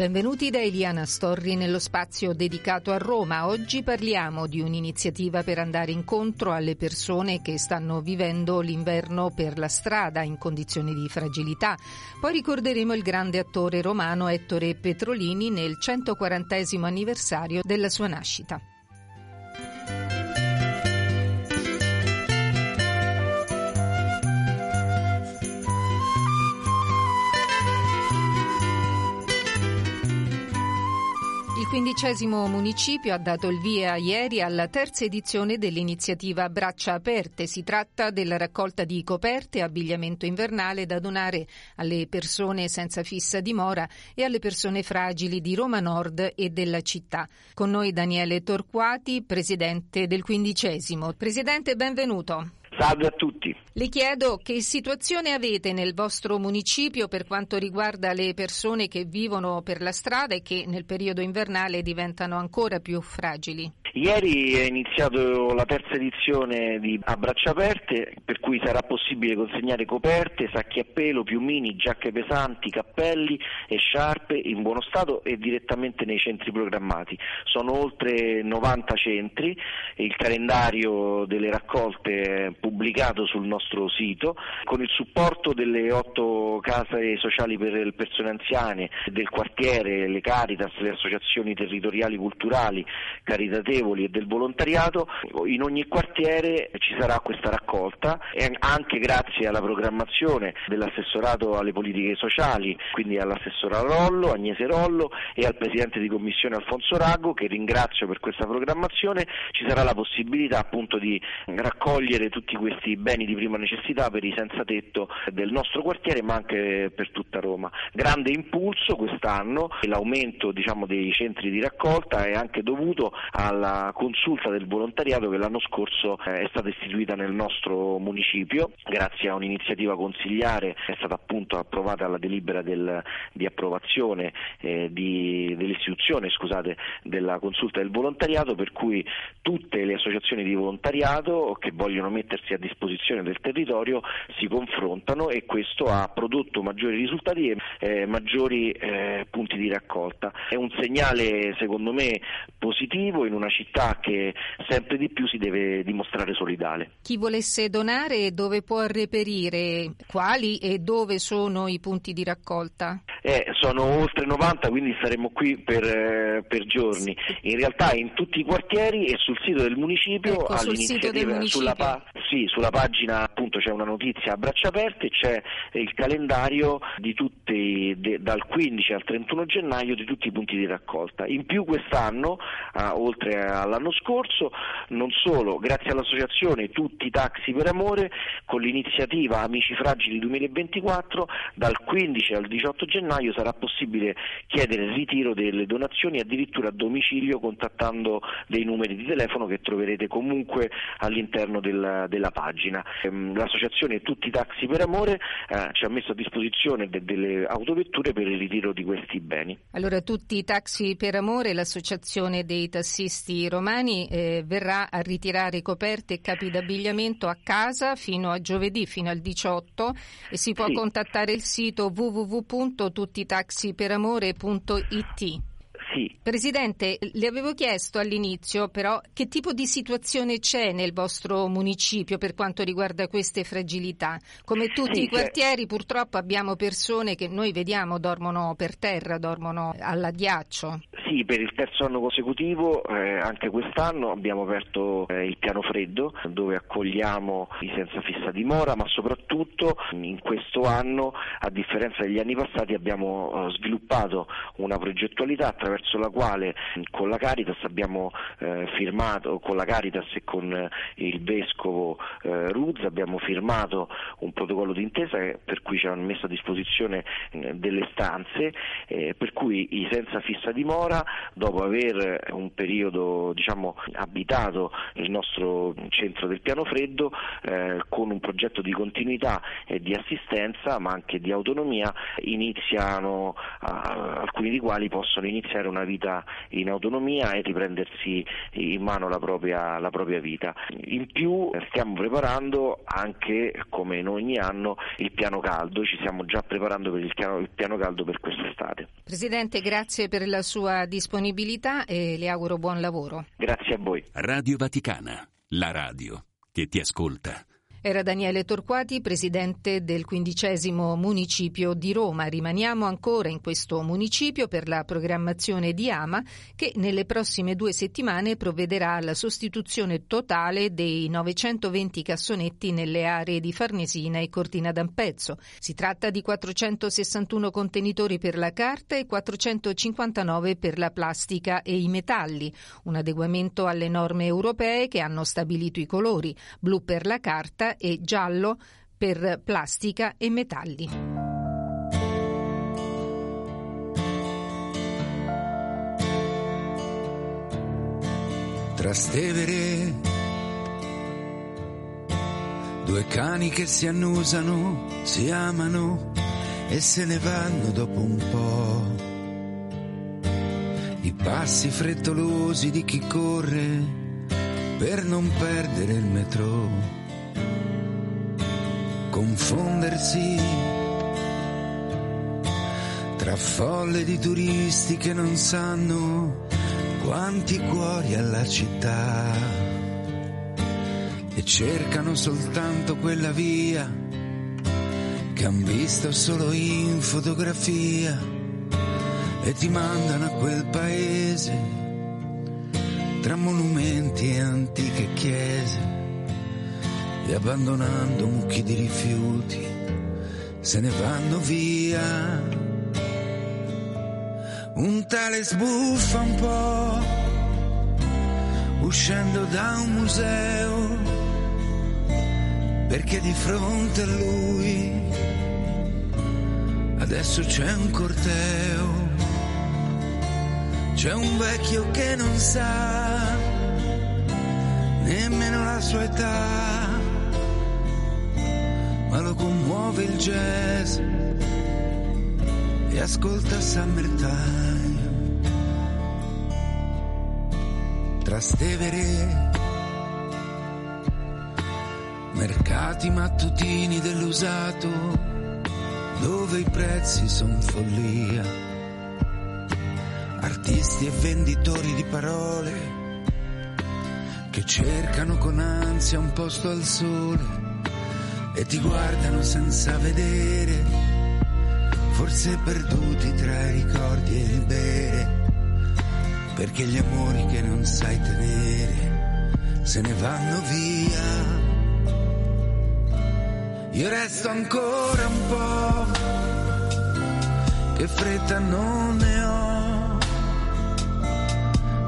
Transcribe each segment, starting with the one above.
Benvenuti da Eliana Storri nello spazio dedicato a Roma. Oggi parliamo di un'iniziativa per andare incontro alle persone che stanno vivendo l'inverno per la strada in condizioni di fragilità. Poi ricorderemo il grande attore romano Ettore Petrolini nel 140 anniversario della sua nascita. Quindicesimo municipio ha dato il via ieri alla terza edizione dell'iniziativa Braccia Aperte. Si tratta della raccolta di coperte e abbigliamento invernale da donare alle persone senza fissa dimora e alle persone fragili di Roma Nord e della città. Con noi Daniele Torquati, presidente del quindicesimo. Presidente, benvenuto. Salve a tutti. Le chiedo che situazione avete nel vostro municipio per quanto riguarda le persone che vivono per la strada e che nel periodo invernale diventano ancora più fragili. Ieri è iniziato la terza edizione di A Braccia Aperte, per cui sarà possibile consegnare coperte, sacchi a pelo, piumini, giacche pesanti, cappelli e sciarpe in buono stato e direttamente nei centri programmati. Sono oltre 90 centri, il calendario delle raccolte è pubblicato sul nostro sito con il supporto delle otto case sociali per le persone anziane, del quartiere, le Caritas, le associazioni territoriali culturali, caritatevoli e del volontariato. In ogni quartiere ci sarà questa raccolta e anche grazie alla programmazione dell'assessorato alle politiche sociali, quindi all'assessora Rollo, Agnese Rollo e al presidente di commissione Alfonso Rago che ringrazio per questa programmazione, ci sarà la possibilità appunto di raccogliere tutti questi beni di prima necessità per i senza tetto del nostro quartiere ma anche per tutta Roma. Grande impulso quest'anno l'aumento diciamo, dei centri di raccolta è anche dovuto alla consulta del volontariato che l'anno scorso eh, è stata istituita nel nostro municipio grazie a un'iniziativa consigliare è stata appunto approvata la delibera del, di approvazione eh, di, dell'istituzione scusate, della consulta del volontariato per cui tutte le associazioni di volontariato che vogliono mettersi a disposizione del territorio si confrontano e questo ha prodotto maggiori risultati e eh, maggiori eh, punti di raccolta. È un segnale secondo me positivo in una città che sempre di più si deve dimostrare solidale. Chi volesse donare dove può reperire quali e dove sono i punti di raccolta? Eh, sono oltre 90 quindi saremo qui per, eh, per, giorni. In realtà in tutti i quartieri e sul sito del municipio ecco, sul sito del municipio. Sulla, pa- sì, sulla pagina appunto c'è una notizia a braccia aperte, c'è il calendario di tutti, de, dal 15 al 31 gennaio di tutti i punti di raccolta. In più quest'anno, eh, oltre all'anno scorso, non solo, grazie all'associazione Tutti Taxi per Amore, con l'iniziativa Amici Fragili 2024, dal 15 al 18 gennaio sarà possibile chiedere il ritiro delle donazioni addirittura a domicilio contattando dei numeri di telefono che troverete comunque all'interno del, della pagina. L'associazione Tutti Taxi per Amore eh, ci ha messo a disposizione de- delle autovetture per il ritiro di questi beni. Allora Tutti i Taxi per Amore, l'associazione dei tassisti romani eh, verrà a ritirare coperte e capi d'abbigliamento a casa fino a giovedì, fino al 18 e si può Sì. contattare il sito www.tuttitaxiperamore.it. Presidente, le avevo chiesto all'inizio però che tipo di situazione c'è nel vostro municipio per quanto riguarda queste fragilità. Come tutti Sì, i quartieri purtroppo abbiamo persone che noi vediamo dormono per terra, dormono all'addiaccio. Sì, per il terzo anno consecutivo, eh, anche quest'anno abbiamo aperto eh, il piano freddo dove accogliamo i senza fissa dimora, ma soprattutto in questo anno, a differenza degli anni passati, abbiamo eh, sviluppato una progettualità attraverso la quale con la Caritas abbiamo eh, firmato, con la Caritas e con eh, il Vescovo eh, Ruz abbiamo firmato un protocollo d'intesa per cui ci hanno messo a disposizione eh, delle stanze eh, per cui i senza fissa dimora dopo aver un periodo diciamo, abitato il nostro centro del piano freddo eh, con un progetto di continuità e di assistenza ma anche di autonomia iniziano alcuni di quali possono iniziare una vita in autonomia e riprendersi in mano la propria, la propria vita. In più stiamo preparando anche come in ogni anno il piano caldo, ci stiamo già preparando per il piano, il piano caldo per quest'estate. Presidente, grazie per la sua disponibilità e le auguro buon lavoro. Grazie a voi. Radio Vaticana, la radio che ti ascolta. Era Daniele Torquati, presidente del quindicesimo municipio di Roma. Rimaniamo ancora in questo municipio per la programmazione di Ama che nelle prossime due settimane provvederà alla sostituzione totale dei 920 cassonetti nelle aree di Farnesina e Cortina d'Ampezzo. Si tratta di 461 contenitori per la carta e 459 per la plastica e i metalli, un adeguamento alle norme europee che hanno stabilito i colori, blu per la carta e giallo per plastica e metalli. Trastevere, due cani che si annusano, si amano e se ne vanno dopo un po'. I passi frettolosi di chi corre per non perdere il metro confondersi tra folle di turisti che non sanno quanti cuori alla città e cercano soltanto quella via che han visto solo in fotografia e ti mandano a quel paese tra monumenti e antiche chiese e abbandonando mucchi di rifiuti se ne vanno via. Un tale sbuffa un po' uscendo da un museo perché di fronte a lui adesso c'è un corteo. C'è un vecchio che non sa nemmeno la sua età ma lo commuove il jazz e ascolta Summertime. Trastevere, mercati mattutini dell'usato, dove i prezzi sono follia, artisti e venditori di parole che cercano con ansia un posto al sole e ti guardano senza vedere, forse perduti tra i ricordi e il bere, perché gli amori che non sai tenere se ne vanno via. Io resto ancora un po', che fretta non ne ho,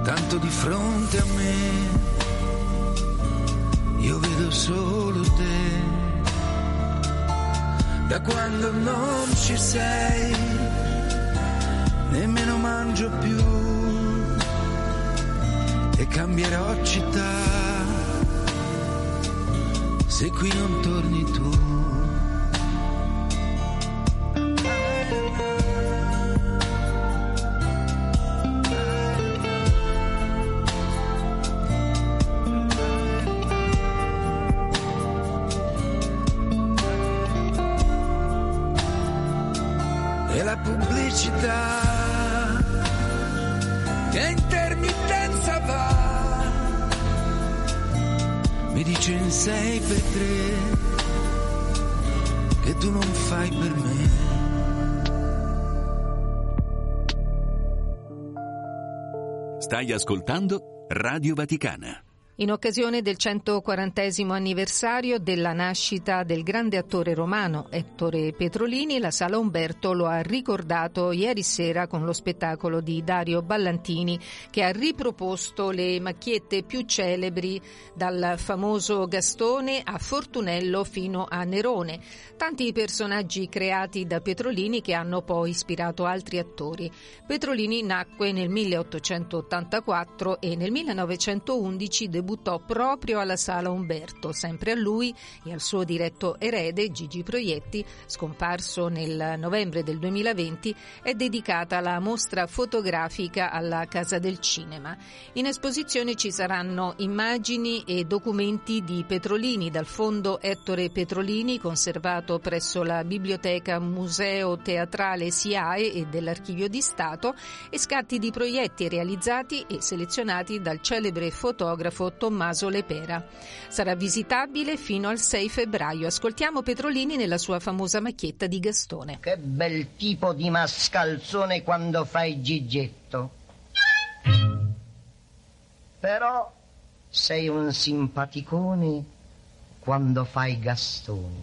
tanto di fronte a me, io vedo solo da quando non ci sei, nemmeno mangio più e cambierò città se qui non torni tu. Sei per tre che tu non fai per me. Stai ascoltando Radio Vaticana. In occasione del 140 anniversario della nascita del grande attore romano Ettore Petrolini, la Sala Umberto lo ha ricordato ieri sera con lo spettacolo di Dario Ballantini che ha riproposto le macchiette più celebri dal famoso Gastone a Fortunello fino a Nerone, tanti personaggi creati da Petrolini che hanno poi ispirato altri attori. Petrolini nacque nel 1884 e nel 1911 debuttò proprio alla Sala Umberto. Sempre a lui e al suo diretto erede Gigi Proietti, scomparso nel novembre del 2020, è dedicata la mostra fotografica alla Casa del Cinema. In esposizione ci saranno immagini e documenti di Petrolini dal fondo Ettore Petrolini conservato presso la Biblioteca Museo Teatrale SIAE e dell'Archivio di Stato e scatti di proietti realizzati e selezionati dal celebre fotografo Tommaso Lepera. Sarà visitabile fino al 6 febbraio. Ascoltiamo Petrolini nella sua famosa macchietta di Gastone. Che bel tipo di mascalzone quando fai gigetto. Però sei un simpaticone quando fai Gastone.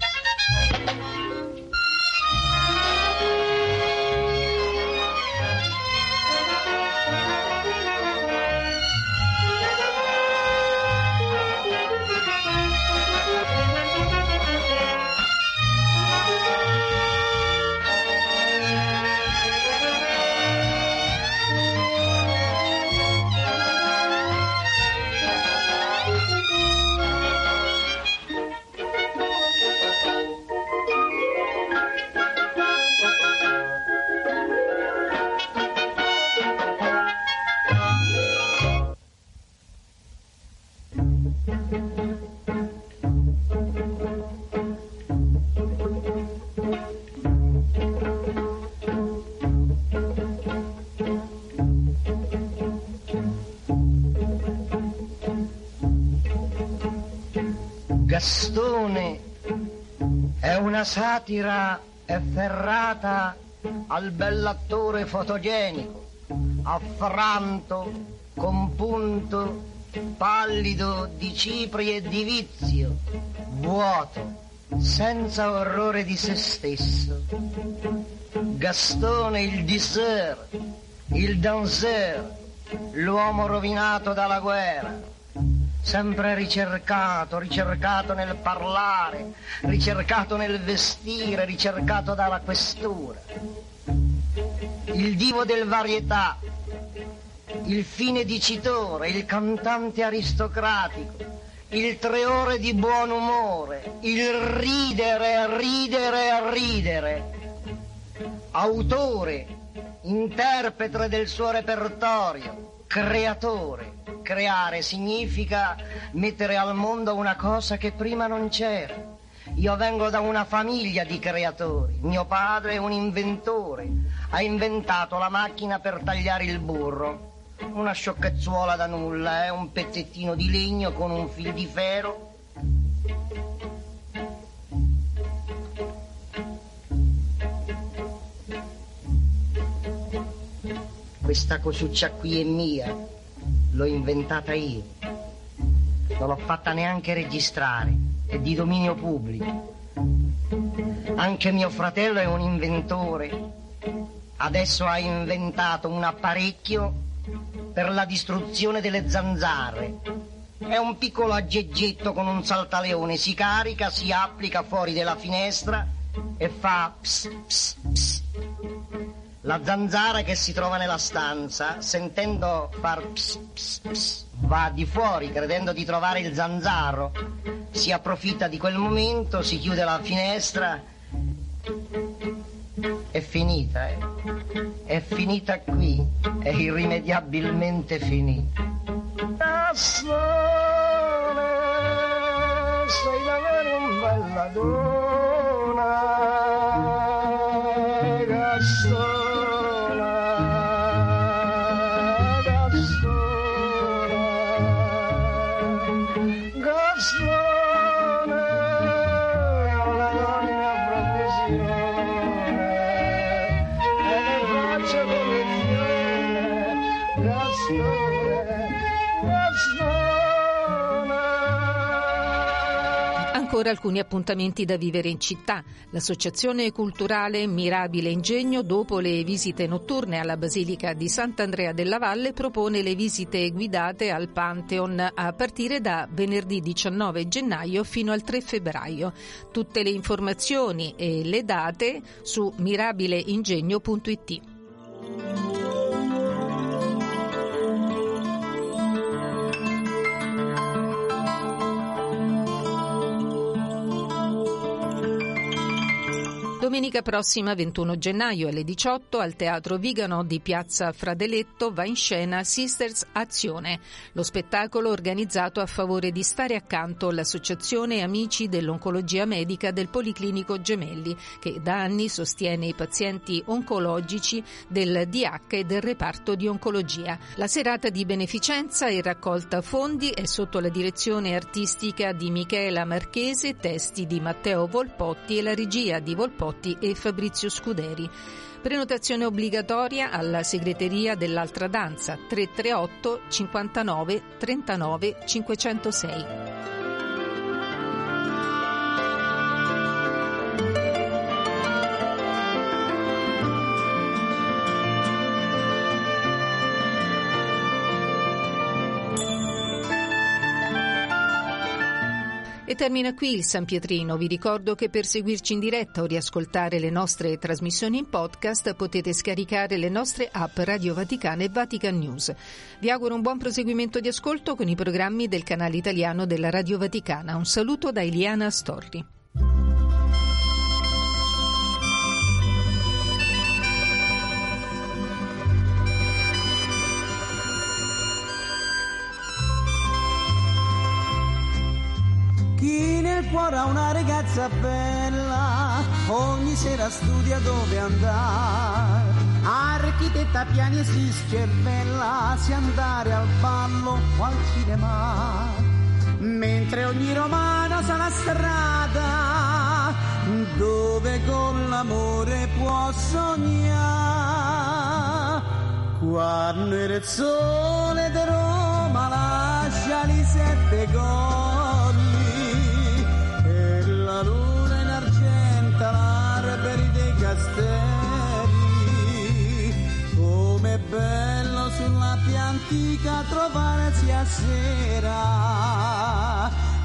Gastone è una satira efferrata al bell'attore fotogenico, affranto, compunto, pallido di cipri e di vizio, vuoto, senza orrore di se stesso. Gastone il disseur, il danseur, l'uomo rovinato dalla guerra, sempre ricercato, ricercato nel parlare, ricercato nel vestire, ricercato dalla questura. Il divo del varietà, il fine dicitore, il cantante aristocratico, il treore di buon umore, il ridere, ridere, ridere, autore, interprete del suo repertorio, creatore creare significa mettere al mondo una cosa che prima non c'era. Io vengo da una famiglia di creatori. Mio padre è un inventore. Ha inventato la macchina per tagliare il burro. Una sciocchezzuola da nulla, è un pezzettino di legno con un fil di ferro. Questa cosuccia qui è mia l'ho inventata io. Non l'ho fatta neanche registrare, è di dominio pubblico. Anche mio fratello è un inventore. Adesso ha inventato un apparecchio per la distruzione delle zanzare. È un piccolo aggeggetto con un saltaleone, si carica, si applica fuori dalla finestra e fa ps, ps, ps. La zanzara che si trova nella stanza, sentendo far ps, ps, ps, va di fuori credendo di trovare il zanzaro, si approfitta di quel momento, si chiude la finestra. È finita, eh? È finita qui, è irrimediabilmente finita. Tassone, sei davvero un belladona. Ancora alcuni appuntamenti da vivere in città. L'associazione culturale Mirabile Ingegno, dopo le visite notturne alla Basilica di Sant'Andrea della Valle, propone le visite guidate al Pantheon a partire da venerdì 19 gennaio fino al 3 febbraio. Tutte le informazioni e le date su mirabileingegno.it. Domenica prossima, 21 gennaio alle 18, al Teatro Vigano di Piazza Fradeletto va in scena Sisters Azione, lo spettacolo organizzato a favore di Stare Accanto, l'associazione Amici dell'Oncologia Medica del Policlinico Gemelli, che da anni sostiene i pazienti oncologici del DH e del reparto di oncologia. La serata di beneficenza e raccolta fondi è sotto la direzione artistica di Michela Marchese, testi di Matteo Volpotti e la regia di Volpotti e Fabrizio Scuderi. Prenotazione obbligatoria alla segreteria dell'altra danza 338 59 39 506. E termina qui il San Pietrino. Vi ricordo che per seguirci in diretta o riascoltare le nostre trasmissioni in podcast potete scaricare le nostre app Radio Vaticana e Vatican News. Vi auguro un buon proseguimento di ascolto con i programmi del canale italiano della Radio Vaticana. Un saluto da Eliana Storri. Nel cuore ha una ragazza bella, ogni sera studia dove andare. Architetta piani e si scervella, se andare al ballo o al cinema. Mentre ogni romano sa la strada, dove con l'amore può sognare. Quando il sole di Roma, lasciali sette gol bello sulla più antica trovarsi a sera.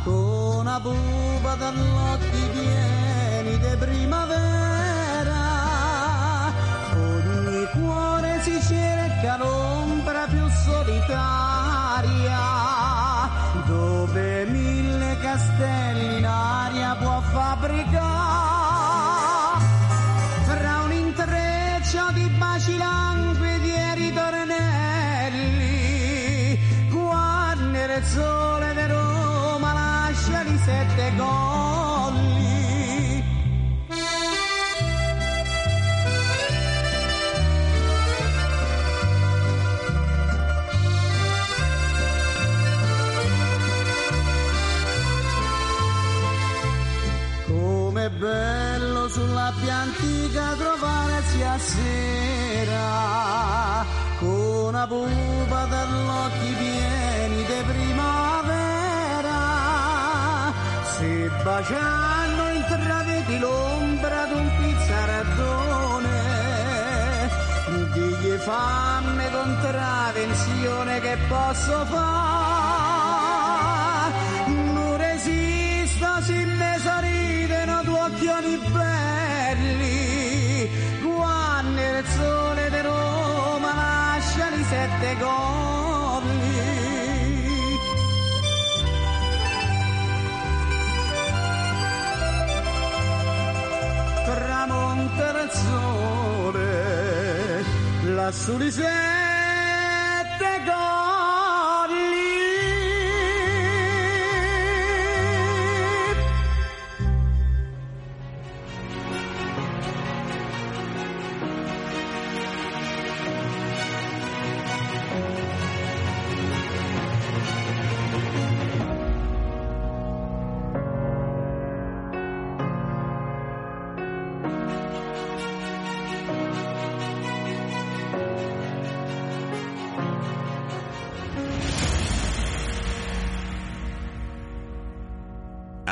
Con una buba dall'occhi pieni di primavera. Ogni cuore si cerca l'ombra più solitaria dove mille castelli in aria può fabbricare sole di Roma lasciali sette colli Com'è bello sulla più antica trovarsi a sera con una pupa dall'occhi pieni si baciano intravedi l'ombra d'un pizzaradone digli fammi contravenzione che posso fare non resisto se ne sorridono due occhioni belli. Quando il sole di Roma lasciali sette golli sole